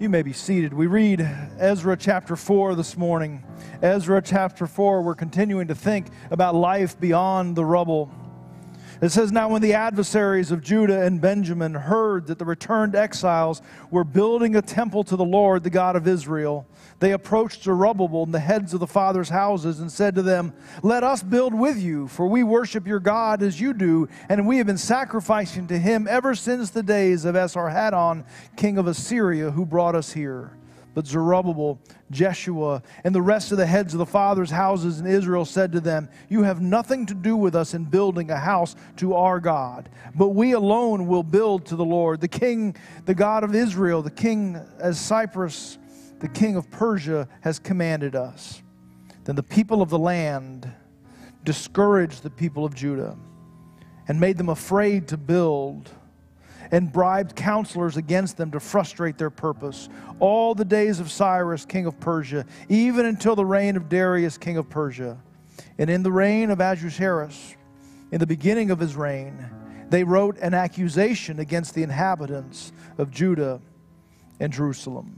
You may be seated. We read Ezra chapter 4 this morning. Ezra chapter 4, we're continuing to think about life beyond the rubble. It says, Now when the adversaries of Judah and Benjamin heard that the returned exiles were building a temple to the Lord, the God of Israel, they approached Zerubbabel and the heads of the fathers' houses and said to them, Let us build with you, for we worship your God as you do, and we have been sacrificing to him ever since the days of Esarhaddon, king of Assyria, who brought us here. But Zerubbabel, Jeshua, and the rest of the heads of the fathers' houses in Israel said to them, You have nothing to do with us in building a house to our God, but we alone will build to the Lord, the king, the God of Israel, the king as Cyrus, the king of Persia, has commanded us. Then the people of the land discouraged the people of Judah and made them afraid to build and bribed counselors against them to frustrate their purpose. All the days of Cyrus, king of Persia, even until the reign of Darius, king of Persia. And in the reign of Ahasuerus, in the beginning of his reign, they wrote an accusation against the inhabitants of Judah and Jerusalem.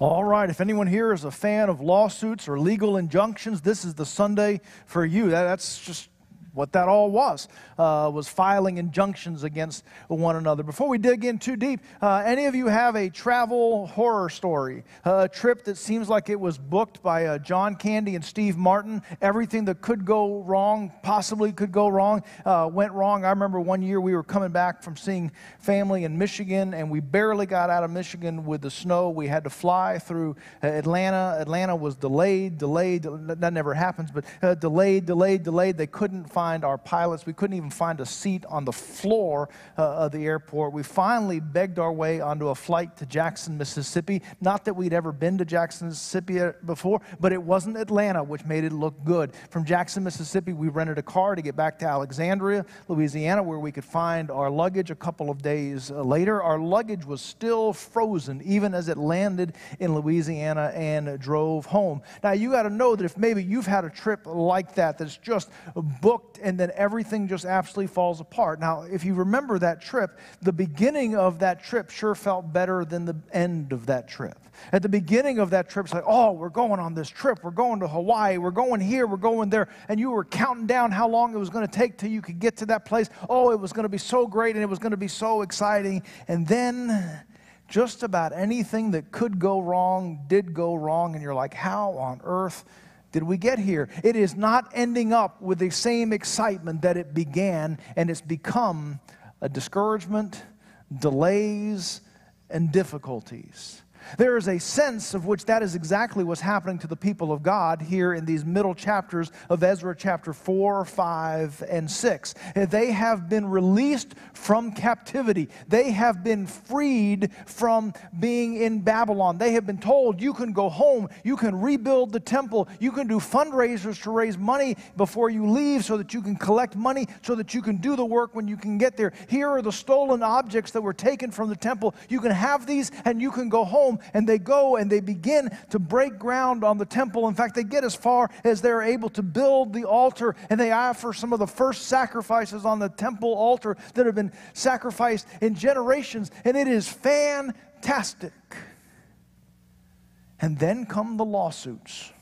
All right, if anyone here is a fan of lawsuits or legal injunctions, this is the Sunday for you. that's just what that all was uh, was filing injunctions against one another. Before we dig in too deep uh, any of you have a travel horror story a trip that seems like it was booked by uh, john candy and steve martin? Everything that could go wrong possibly could go wrong uh, went wrong. I remember one year we were coming back from seeing family in michigan and we barely got out of michigan with the snow. We had to fly through uh, atlanta. Atlanta was delayed delayed. That never happens but uh, delayed delayed delayed. They couldn't find find our pilots. We couldn't even find a seat on the floor uh, of the airport. We finally begged our way onto a flight to Jackson, Mississippi. Not that we'd ever been to Jackson, Mississippi uh, before, but it wasn't Atlanta, which made it look good. From Jackson, Mississippi, we rented a car to get back to Alexandria, Louisiana, where we could find our luggage a couple of days uh, later. Our luggage was still frozen, even as it landed in Louisiana and drove home. Now, you got to know that if maybe you've had a trip like that that's just booked and then everything just absolutely falls apart. Now, if you remember that trip, the beginning of that trip sure felt better than the end of that trip. At the beginning of that trip, it's like, oh, we're going on this trip. We're going to Hawaii. We're going here. We're going there. And you were counting down how long it was going to take till you could get to that place. Oh, it was going to be so great and it was going to be so exciting. And then just about anything that could go wrong did go wrong. And you're like, how on earth? Did we get here? It is not ending up with the same excitement that it began, and it's become a discouragement, delays, and difficulties. There is a sense of which that is exactly what's happening to the people of God here in these middle chapters of Ezra, chapter 4, 5, and 6. They have been released from captivity, they have been freed from being in Babylon. They have been told, You can go home, you can rebuild the temple, you can do fundraisers to raise money before you leave so that you can collect money so that you can do the work when you can get there. Here are the stolen objects that were taken from the temple. You can have these and you can go home and they go and they begin to break ground on the temple. In fact, they get as far as they're able to build the altar and they offer some of the first sacrifices on the temple altar that have been sacrificed in generations. And it is fantastic. And then come the lawsuits.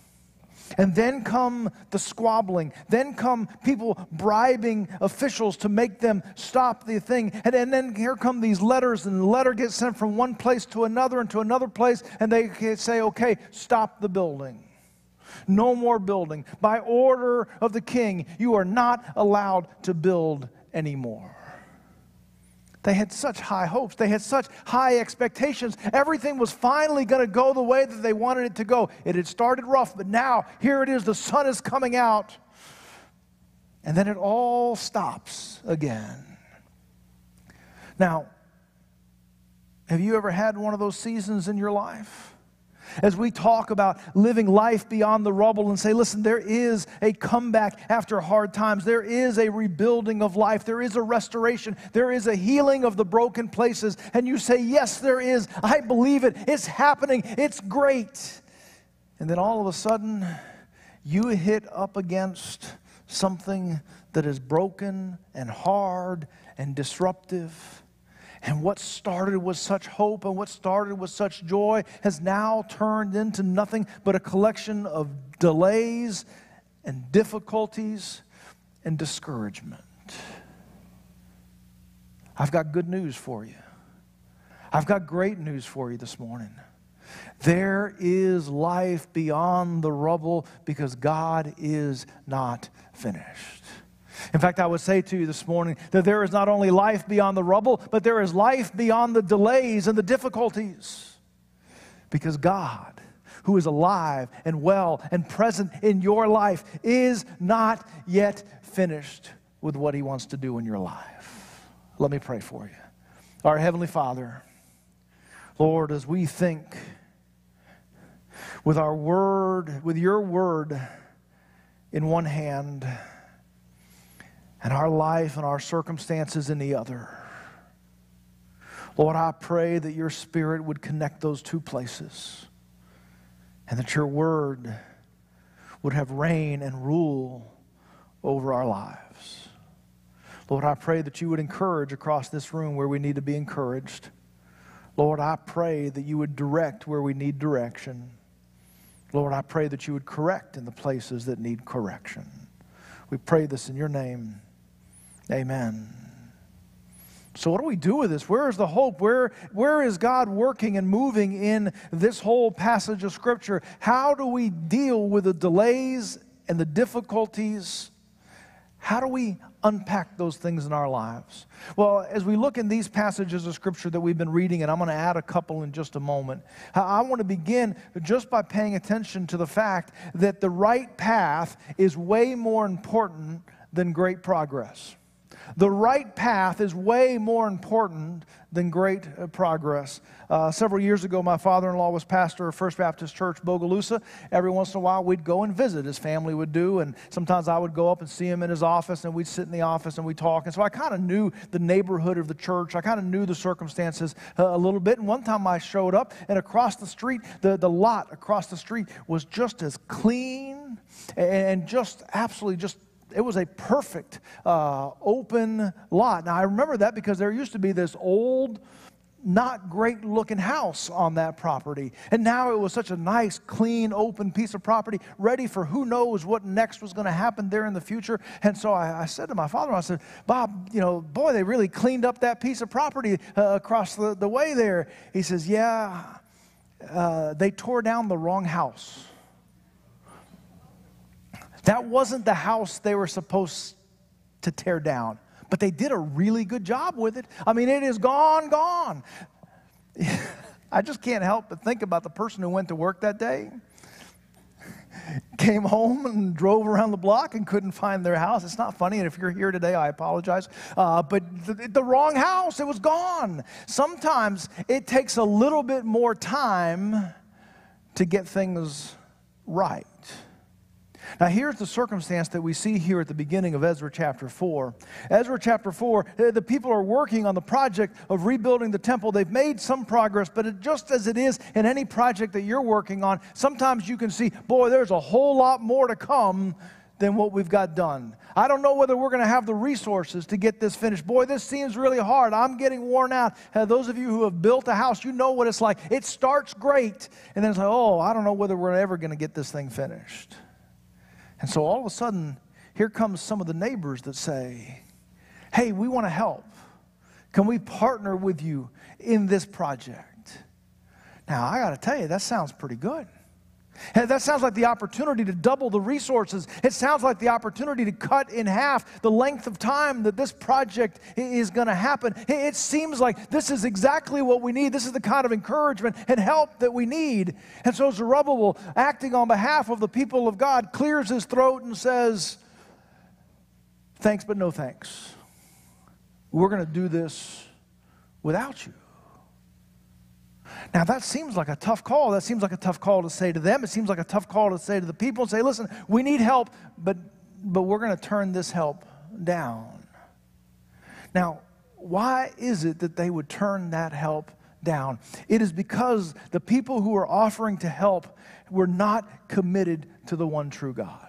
And then come the squabbling. Then come people bribing officials to make them stop the thing. And, and then here come these letters, and the letter gets sent from one place to another and to another place, and they say, okay, stop the building. No more building. By order of the king, you are not allowed to build anymore. They had such high hopes. They had such high expectations. Everything was finally going to go the way that they wanted it to go. It had started rough, but now here it is. The sun is coming out. And then it all stops again. Now, have you ever had one of those seasons in your life? As we talk about living life beyond the rubble and say, listen, there is a comeback after hard times. There is a rebuilding of life. There is a restoration. There is a healing of the broken places. And you say, yes, there is. I believe it. It's happening. It's great. And then all of a sudden, you hit up against something that is broken and hard and disruptive And what started with such hope and what started with such joy has now turned into nothing but a collection of delays and difficulties and discouragement. I've got good news for you. I've got great news for you this morning. There is life beyond the rubble because God is not finished. In fact, I would say to you this morning that there is not only life beyond the rubble, but there is life beyond the delays and the difficulties. Because God, who is alive and well and present in your life, is not yet finished with what He wants to do in your life. Let me pray for you. Our Heavenly Father, Lord, as we think with our word, with your word in one hand, and our life and our circumstances in the other. Lord, I pray that your spirit would connect those two places and that your word would have reign and rule over our lives. Lord, I pray that you would encourage across this room where we need to be encouraged. Lord, I pray that you would direct where we need direction. Lord, I pray that you would correct in the places that need correction. We pray this in your name. Amen. So, what do we do with this? Where is the hope? Where, where is God working and moving in this whole passage of Scripture? How do we deal with the delays and the difficulties? How do we unpack those things in our lives? Well, as we look in these passages of Scripture that we've been reading, and I'm going to add a couple in just a moment, I want to begin just by paying attention to the fact that the right path is way more important than great progress. The right path is way more important than great uh, progress. Uh, several years ago, my father in law was pastor of First Baptist Church, Bogalusa. Every once in a while, we'd go and visit, his family would do, and sometimes I would go up and see him in his office, and we'd sit in the office and we'd talk. And so I kind of knew the neighborhood of the church, I kind of knew the circumstances uh, a little bit. And one time I showed up, and across the street, the, the lot across the street was just as clean and just absolutely just it was a perfect uh, open lot. Now, I remember that because there used to be this old, not great looking house on that property. And now it was such a nice, clean, open piece of property, ready for who knows what next was going to happen there in the future. And so I, I, said to my father, I said, Bob, you know, boy, they really cleaned up that piece of property uh, across the, the way there. He says, Yeah, uh, they tore down the wrong house. That wasn't the house they were supposed to tear down, but they did a really good job with it. I mean, it is gone, gone. I just can't help but think about the person who went to work that day, came home and drove around the block and couldn't find their house. It's not funny, and if you're here today, I apologize. Uh, but the, the wrong house, it was gone. Sometimes it takes a little bit more time to get things right. Now, here's the circumstance that we see here at the beginning of Ezra chapter 4. Ezra chapter 4, eh, the people are working on the project of rebuilding the temple. They've made some progress, but it, just as it is in any project that you're working on, sometimes you can see, boy, there's a whole lot more to come than what we've got done. I don't know whether we're going to have the resources to get this finished. Boy, this seems really hard. I'm getting worn out. Uh, those of you who have built a house, you know what it's like. It starts great, and then it's like, oh, I don't know whether we're ever going to get this thing finished. And so all of a sudden, here comes some of the neighbors that say, Hey, we want to help. Can we partner with you in this project? Now, I got to tell you, that sounds pretty good. That sounds like the opportunity to double the resources. It sounds like the opportunity to cut in half the length of time that this project is going to happen. It seems like this is exactly what we need. This is the kind of encouragement and help that we need. And so Zerubbabel, acting on behalf of the people of God, clears his throat and says, Thanks, but no thanks. We're going to do this without you. Now, that seems like a tough call. That seems like a tough call to say to them. It seems like a tough call to say to the people and say, listen, we need help, but, but we're going to turn this help down. Now, why is it that they would turn that help down? It is because the people who are offering to help were not committed to the one true God.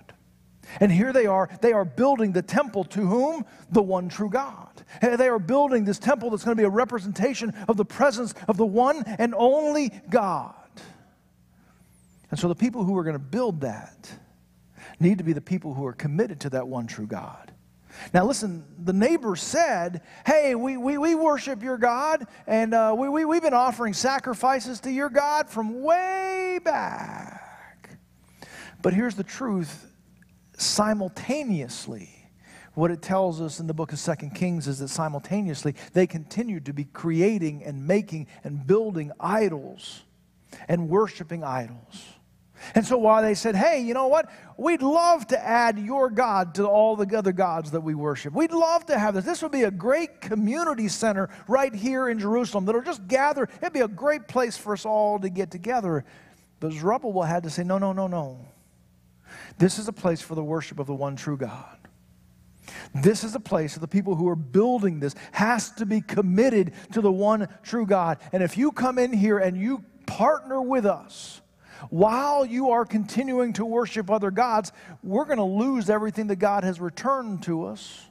And here they are, they are building the temple to whom? The one true God. They are building this temple that's going to be a representation of the presence of the one and only God. And so the people who are going to build that need to be the people who are committed to that one true God. Now, listen, the neighbor said, Hey, we, we, we worship your God, and uh, we, we, we've been offering sacrifices to your God from way back. But here's the truth simultaneously, what it tells us in the book of Second Kings is that simultaneously they continued to be creating and making and building idols and worshiping idols. And so while they said, hey, you know what? We'd love to add your God to all the other gods that we worship. We'd love to have this. This would be a great community center right here in Jerusalem that'll just gather. It'd be a great place for us all to get together. But Zerubbabel had to say, no, no, no, no. This is a place for the worship of the one true God. This is a place that the people who are building this has to be committed to the one true God. And if you come in here and you partner with us, while you are continuing to worship other gods, we're going to lose everything that God has returned to us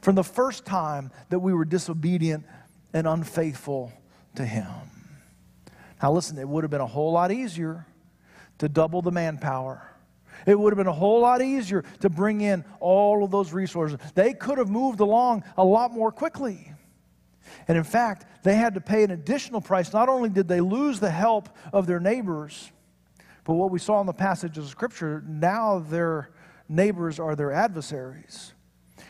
from the first time that we were disobedient and unfaithful to Him. Now, listen, it would have been a whole lot easier to double the manpower. It would have been a whole lot easier to bring in all of those resources. They could have moved along a lot more quickly. And in fact, they had to pay an additional price. Not only did they lose the help of their neighbors, but what we saw in the passage of Scripture, now their neighbors are their adversaries.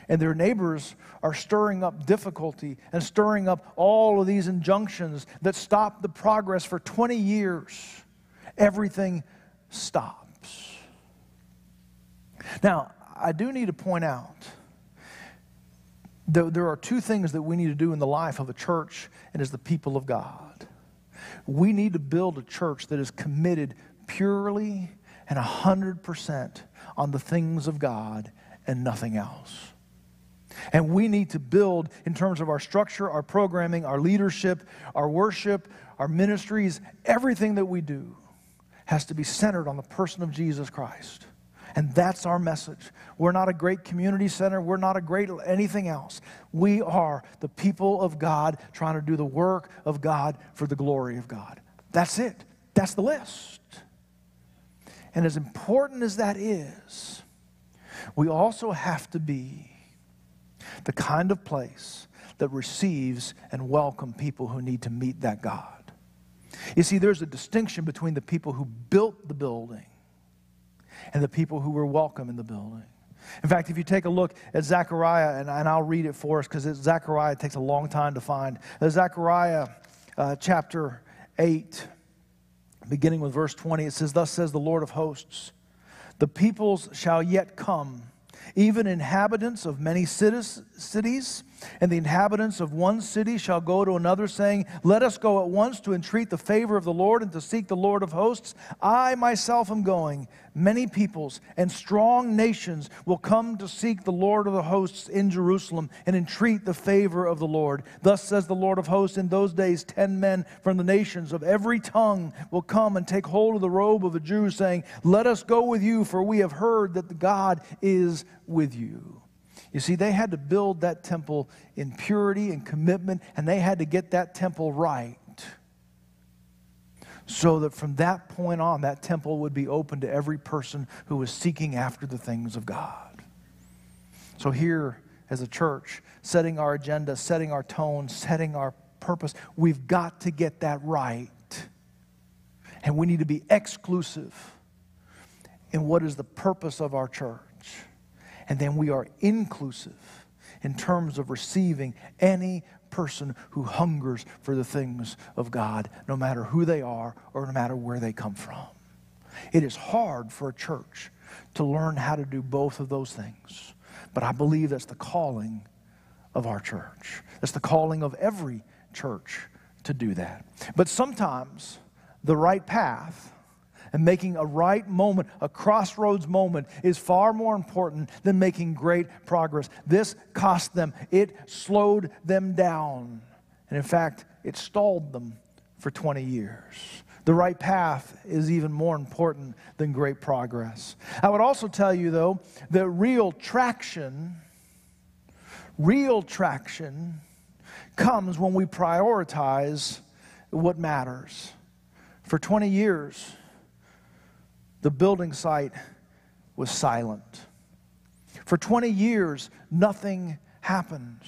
And their neighbors are stirring up difficulty and stirring up all of these injunctions that stopped the progress for 20 years. Everything stops. Now, I do need to point out that there are two things that we need to do in the life of a church and as the people of God. We need to build a church that is committed purely and 100% on the things of God and nothing else. And we need to build in terms of our structure, our programming, our leadership, our worship, our ministries, everything that we do has to be centered on the person of Jesus Christ. And that's our message. We're not a great community center. We're not a great anything else. We are the people of God trying to do the work of God for the glory of God. That's it. That's the list. And as important as that is, we also have to be the kind of place that receives and welcome people who need to meet that God. You see, there's a distinction between the people who built the building and the people who were welcome in the building. In fact, if you take a look at Zechariah, and, and I'll read it for us because Zechariah takes a long time to find. Zechariah uh, chapter 8 beginning with verse 20, it says, Thus says the Lord of hosts, the peoples shall yet come, even inhabitants of many cities and the inhabitants of one city shall go to another, saying, Let us go at once to entreat the favor of the Lord and to seek the Lord of hosts. I myself am going. Many peoples and strong nations will come to seek the Lord of the hosts in Jerusalem and entreat the favor of the Lord. Thus says the Lord of hosts, in those days, ten men from the nations of every tongue will come and take hold of the robe of a Jew, saying, Let us go with you, for we have heard that God is with you. You see, they had to build that temple in purity and commitment, and they had to get that temple right. So that from that point on, that temple would be open to every person who was seeking after the things of God. So, here as a church, setting our agenda, setting our tone, setting our purpose, we've got to get that right. And we need to be exclusive in what is the purpose of our church. And then we are inclusive in terms of receiving any person who hungers for the things of God, no matter who they are or no matter where they come from. It is hard for a church to learn how to do both of those things. But I believe that's the calling of our church. That's the calling of every church to do that. But sometimes the right path and making a right moment, a crossroads moment, is far more important than making great progress. This cost them, it slowed them down. And in fact, it stalled them for 20 years. The right path is even more important than great progress. I would also tell you, though, that real traction, real traction comes when we prioritize what matters. For 20 years, the building site was silent. For 20 years, nothing happens.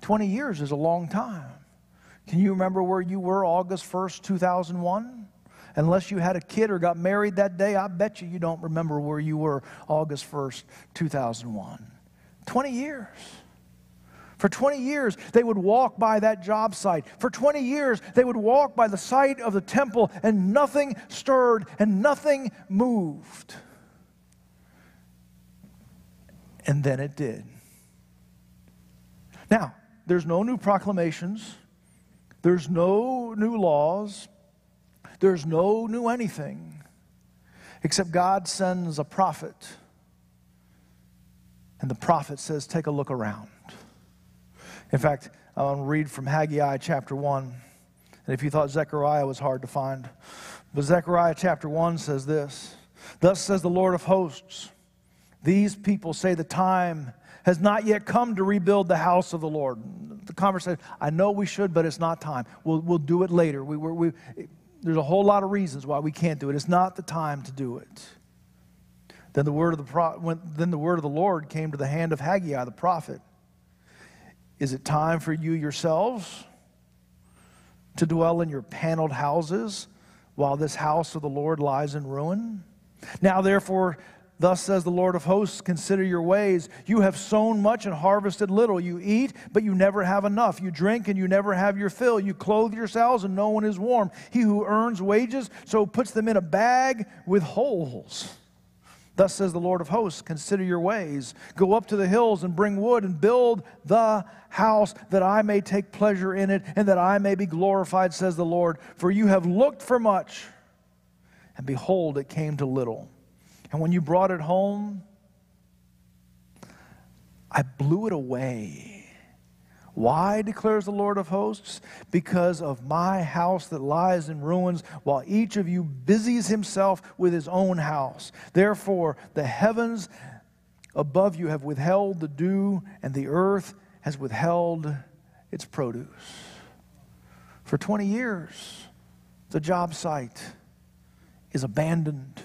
20 years is a long time. Can you remember where you were August 1st, 2001? Unless you had a kid or got married that day, I bet you you don't remember where you were August 1st, 2001. 20 years. For 20 years, they would walk by that job site. For 20 years, they would walk by the site of the temple, and nothing stirred and nothing moved. And then it did. Now, there's no new proclamations. There's no new laws. There's no new anything except God sends a prophet. And the prophet says, Take a look around. In fact, I want to read from Haggai chapter 1. And if you thought Zechariah was hard to find, but Zechariah chapter 1 says this Thus says the Lord of hosts, these people say the time has not yet come to rebuild the house of the Lord. The conversation, I know we should, but it's not time. We'll, we'll do it later. We, we, there's a whole lot of reasons why we can't do it. It's not the time to do it. Then the word of the, pro, when, then the, word of the Lord came to the hand of Haggai the prophet. Is it time for you yourselves to dwell in your paneled houses while this house of the Lord lies in ruin? Now, therefore, Thus says the Lord of hosts, consider your ways. You have sown much and harvested little. You eat, but you never have enough. You drink, and you never have your fill. You clothe yourselves, and no one is warm. He who earns wages, so puts them in a bag with holes. Thus says the Lord of hosts, consider your ways. Go up to the hills and bring wood and build the house that I may take pleasure in it and that I may be glorified, says the Lord. For you have looked for much, and behold, it came to little. And when you brought it home, I blew it away. Why, declares the Lord of hosts? Because of my house that lies in ruins, while each of you busies himself with his own house. Therefore, the heavens above you have withheld the dew, and the earth has withheld its produce. For 20 years, the job site is abandoned.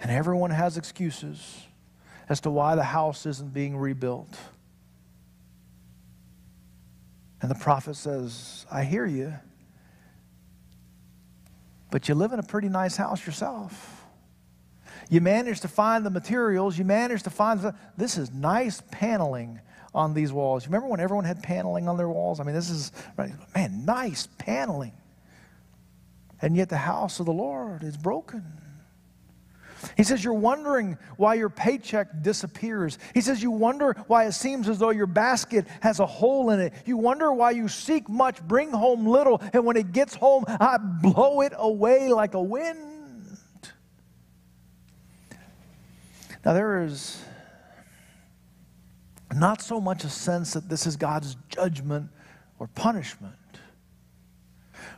And everyone has excuses as to why the house isn't being rebuilt. And the prophet says, I hear you, but you live in a pretty nice house yourself. You managed to find the materials, you managed to find the, this is nice paneling on these walls. You remember when everyone had paneling on their walls? I mean, this is, man, nice paneling. And yet the house of the Lord is broken. He says, You're wondering why your paycheck disappears. He says, You wonder why it seems as though your basket has a hole in it. You wonder why you seek much, bring home little, and when it gets home, I blow it away like a wind. Now, there is not so much a sense that this is God's judgment or punishment,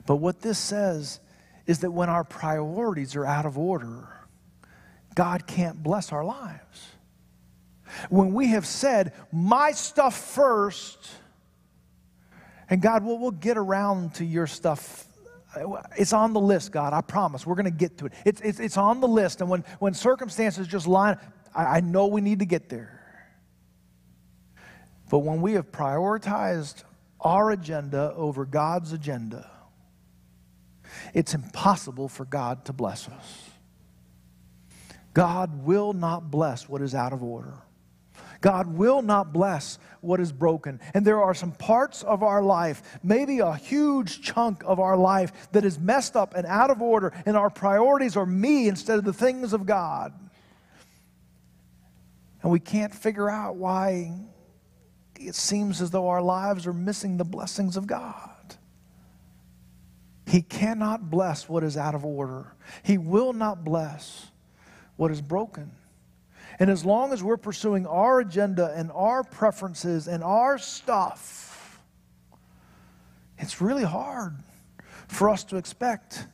but what this says is that when our priorities are out of order, God can't bless our lives. When we have said, my stuff first, and God, we'll, we'll get around to your stuff. It's on the list, God. I promise. We're going to get to it. It's, it's, it's on the list. And when, when circumstances just line, I, I know we need to get there. But when we have prioritized our agenda over God's agenda, it's impossible for God to bless us. God will not bless what is out of order. God will not bless what is broken. And there are some parts of our life, maybe a huge chunk of our life, that is messed up and out of order, and our priorities are me instead of the things of God. And we can't figure out why it seems as though our lives are missing the blessings of God. He cannot bless what is out of order, He will not bless what is broken. And as long as we're pursuing our agenda and our preferences and our stuff, it's really hard for us to expect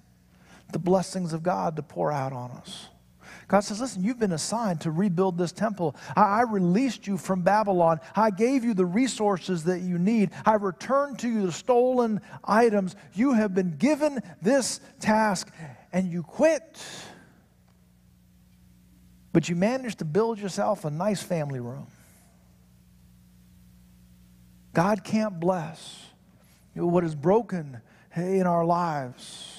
the blessings of God to pour out on us. God says, Listen, you've been assigned to rebuild this temple. I, I, released you from Babylon. I gave you the resources that you need. I returned to you the stolen items. You have been given this task, and you quit. But you managed to build yourself a nice family room. God can't bless what is broken in our lives.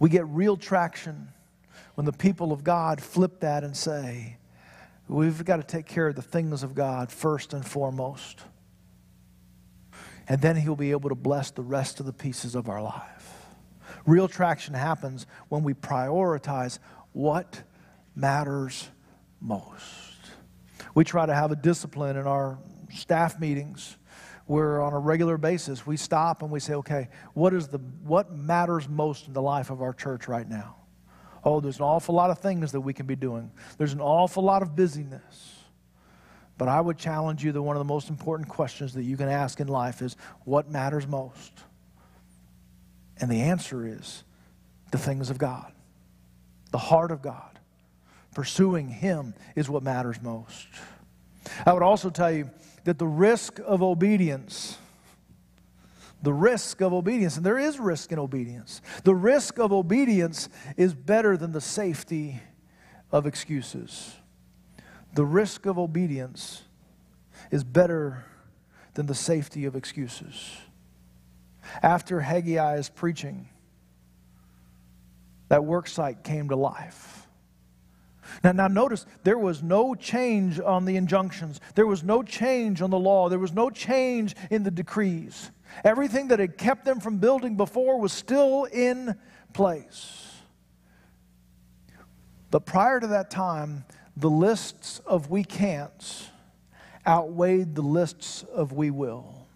We get real traction when the people of God flip that and say, we've got to take care of the things of God first and foremost. And then He'll be able to bless the rest of the pieces of our life. Real traction happens when we prioritize what matters most. We try to have a discipline in our staff meetings where on a regular basis we stop and we say, okay, what, is the, what matters most in the life of our church right now? Oh, there's an awful lot of things that we can be doing. There's an awful lot of busyness. But I would challenge you that one of the most important questions that you can ask in life is what matters most? And the answer is the things of God, the heart of God. Pursuing Him is what matters most. I would also tell you that the risk of obedience the risk of obedience, and there is risk in obedience. The risk of obedience is better than the safety of excuses. The risk of obedience is better than the safety of excuses. After Haggai's preaching, that work site came to life. Now, now notice there was no change on the injunctions. There was no change on the law. There was no change in the decrees. Everything that had kept them from building before was still in place. But prior to that time, the lists of we can'ts outweighed the lists of we will.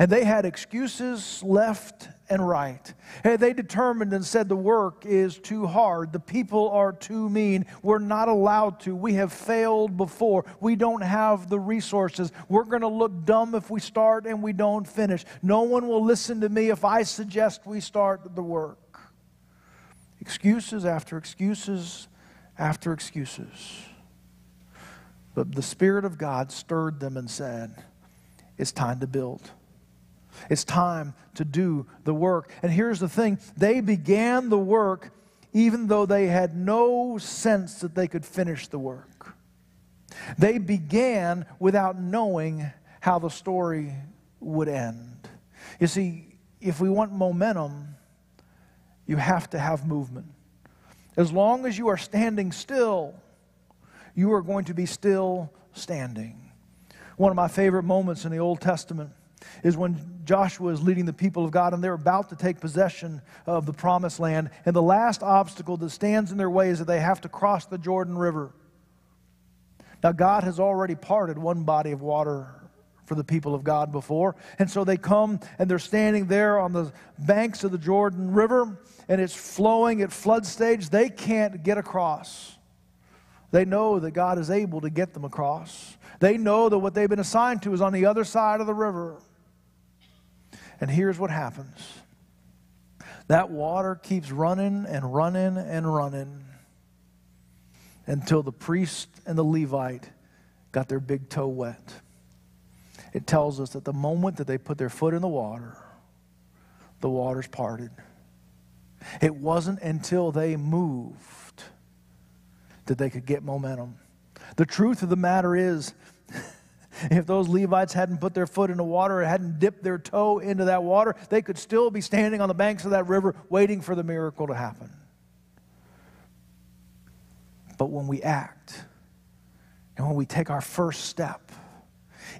And they had excuses left and right. And they determined and said the work is too hard. The people are too mean. We're not allowed to. We have failed before. We don't have the resources. We're going to look dumb if we start and we don't finish. No one will listen to me if I suggest we start the work. Excuses after excuses after excuses. But the Spirit of God stirred them and said, It's time to build. It's time to do the work. And here's the thing they began the work even though they had no sense that they could finish the work. They began without knowing how the story would end. You see, if we want momentum, you have to have movement. As long as you are standing still, you are going to be still standing. One of my favorite moments in the Old Testament is when Joshua is leading the people of God and they're about to take possession of the promised land. And the last obstacle that stands in their way is that they have to cross the Jordan River. Now, God has already parted one body of water for the people of God before. And so they come and they're standing there on the banks of the Jordan River and it's flowing at flood stage. They can't get across. They know that God is able to get them across. They know that what they've been assigned to is on the other side of the river. And here's what happens that water keeps running and running and running until the priest and the Levite got their big toe wet. It tells us that the moment that they put their foot in the water, the waters parted. It wasn't until they moved that they could get momentum. The truth of the matter is, if those Levites hadn't put their foot in the water or hadn't dipped their toe into that water, they could still be standing on the banks of that river waiting for the miracle to happen. But when we act and when we take our first step,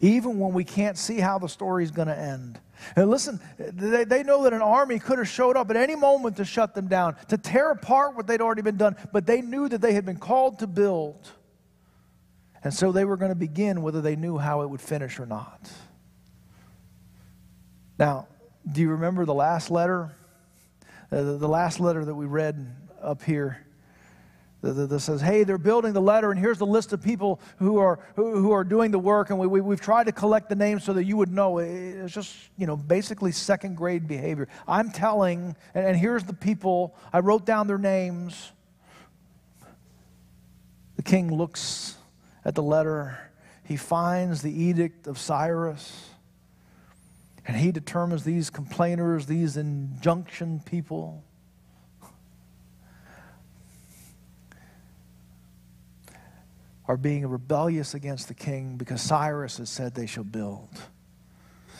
even when we can't see how the story is going to end, and listen, they, they know that an army could have showed up at any moment to shut them down, to tear apart what they'd already been done, but they knew that they had been called to build. And so they were going to begin whether they knew how it would finish or not. Now, do you remember the last letter? Uh, the, the last letter that we read up here that says, hey, they're building the letter, and here's the list of people who are, who, who are doing the work, and we, we, we've tried to collect the names so that you would know. It's just, you know, basically second grade behavior. I'm telling, and, and here's the people, I wrote down their names. The king looks at the letter, he finds the edict of Cyrus. And he determines these complainers, these injunction people, are being rebellious against the king because Cyrus has said they shall build.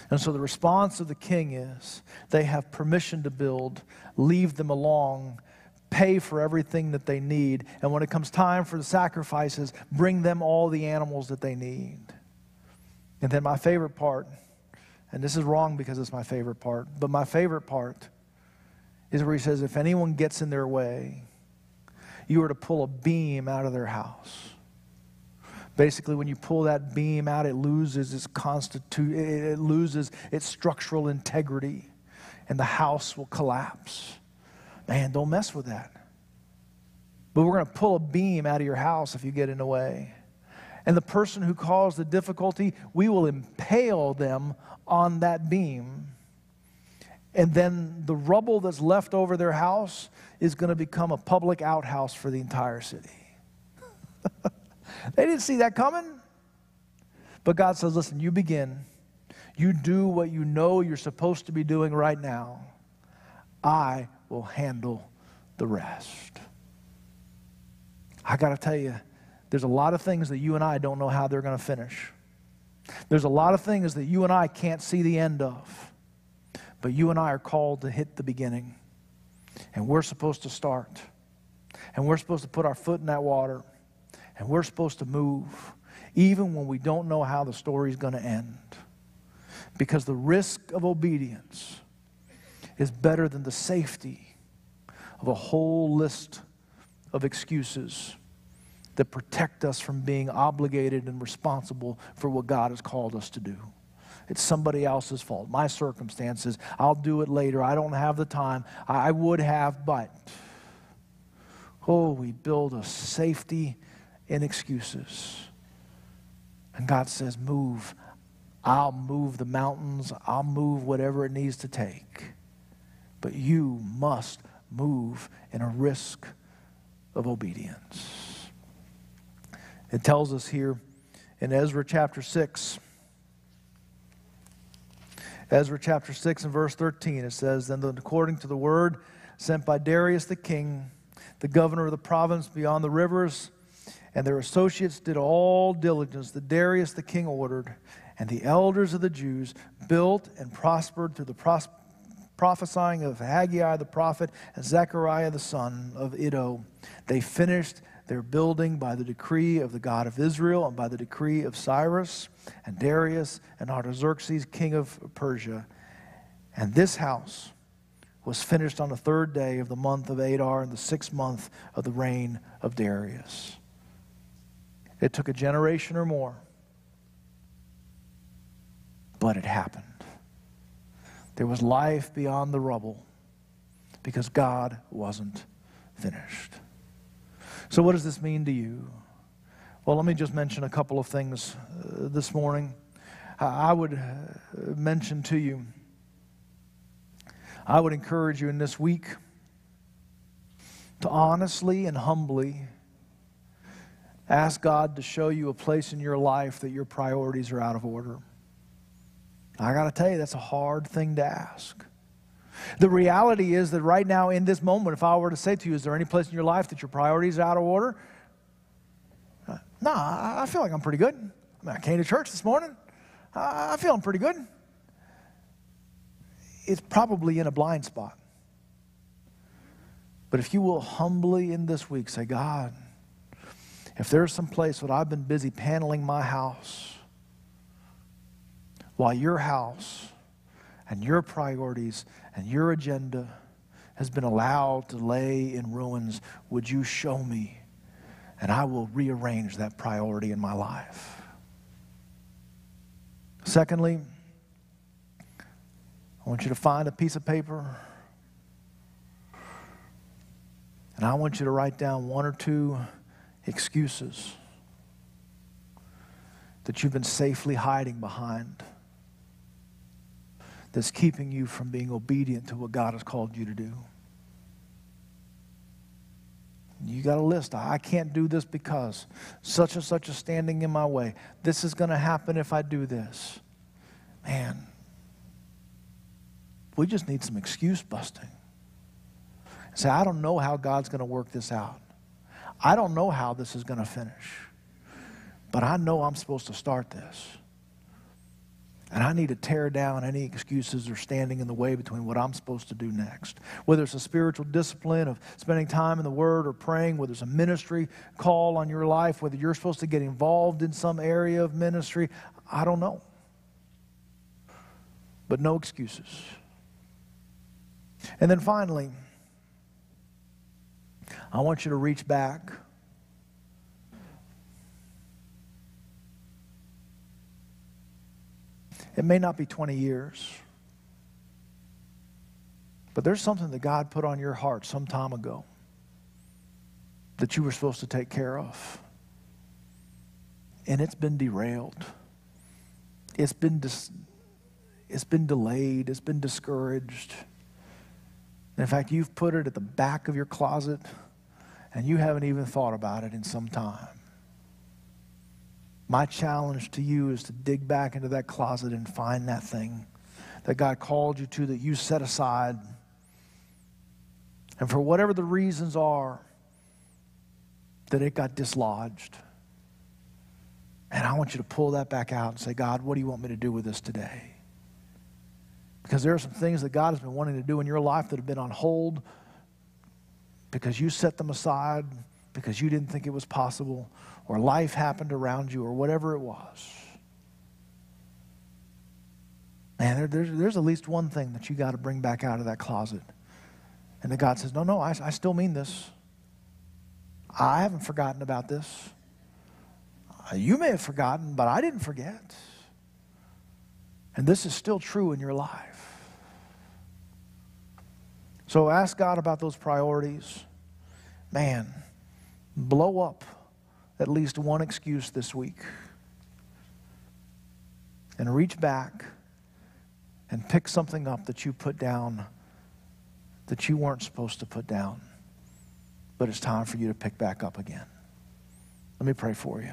And so the response of the king is they have permission to build, leave them along, pay for everything that they need, and when it comes time for the sacrifices, bring them all the animals that they need. And then my favorite part, and this is wrong because it's my favorite part, but my favorite part is where he says, if anyone gets in their way, you are to pull a beam out of their house. Basically, when you pull that beam out, it loses its constitu- it loses its structural integrity, and the house will collapse. Man, don't mess with that. But we're going to pull a beam out of your house if you get in the way. And the person who caused the difficulty, we will impale them on that beam. And then the rubble that's left over their house is going to become a public outhouse for the entire city. They didn't see that coming. But God says, listen, you begin. You do what you know you're supposed to be doing right now. I will handle the rest. I got to tell you, there's a lot of things that you and I don't know how they're going to finish. There's a lot of things that you and I can't see the end of. But you and I are called to hit the beginning. And we're supposed to start. And we're supposed to put our foot in that water. And we're supposed to move even when we don't know how the story is going to end. Because the risk of obedience is better than the safety of a whole list of excuses that protect us from being obligated and responsible for what God has called us to do. It's somebody else's fault. My circumstances, I'll do it later. I don't have the time. I would have, but. Oh, we build a safety in excuses. And God says, Move. I'll move the mountains, I'll move whatever it needs to take. But you must move in a risk of obedience. It tells us here in Ezra chapter 6. Ezra chapter 6 and verse 13, it says, Then according to the word sent by Darius the king, the governor of the province beyond the rivers, and their associates did all diligence that Darius the king ordered, and the elders of the Jews built and prospered through the pros- prophesying of Haggai the prophet and Zechariah the son of Iddo. They finished their building by the decree of the God of Israel and by the decree of Cyrus and Darius and Artaxerxes, king of Persia. And this house was finished on the third day of the month of Adar in the sixth month of the reign of Darius. It took a generation or more, but it happened. There was life beyond the rubble because God wasn't finished. So, what does this mean to you? Well, let me just mention a couple of things uh, this morning. I would uh, mention to you, I would encourage you in this week to honestly and humbly Ask God to show you a place in your life that your priorities are out of order. I got to tell you, that's a hard thing to ask. The reality is that right now, in this moment, if I were to say to you, Is there any place in your life that your priorities are out of order? Uh, no, I feel like I'm pretty good. I, mean, I came to church this morning. I, I'm feeling pretty good. It's probably in a blind spot. But if you will humbly in this week say, God, if there's some place that I've been busy paneling my house, while your house and your priorities and your agenda has been allowed to lay in ruins, would you show me? And I will rearrange that priority in my life. Secondly, I want you to find a piece of paper And I want you to write down one or two excuses that you've been safely hiding behind that's keeping you from being obedient to what God has called you to do. You got a list. I can't do this because such and such is standing in my way. This is going to happen if I do this. Man, we just need some excuse busting. Say, I don't know how God's going to work this out. I don't know how this is going to finish. But I know I'm supposed to start this. And I need to tear down any excuses are standing in the way between what I'm supposed to do next. Whether it's a spiritual discipline of spending time in the Word or praying, whether it's a ministry call on your life, whether you're supposed to get involved in some area of ministry, I don't know. But no excuses. And then finally, I want you to reach back It may not be 20 years, but there's something that God put on your heart some time ago that you were supposed to take care of. And it's been derailed. It's been, dis- it's been delayed. It's been discouraged. In fact, you've put it at the back of your closet and you haven't even thought about it in some time. My challenge to you is to dig back into that closet and find that thing that God called you to, that you set aside. And for whatever the reasons are, that it got dislodged. And I want you to pull that back out and say, God, what do you want me to do with this today? Because there are some things that God has been wanting to do in your life that have been on hold because you set them aside because you didn't think it was possible or life happened around you or whatever it was. Man, there, there's, there's at least one thing that you got to bring back out of that closet. And that God says, No, no, I, I still mean this. I haven't forgotten about this. Uh, you may have forgotten, but I didn't forget. And this is still true in your life. So ask God about those priorities. Man, blow up at least one excuse this week and reach back and pick something up that you put down that you weren't supposed to put down. But it's time for you to pick back up again. Let me pray for you.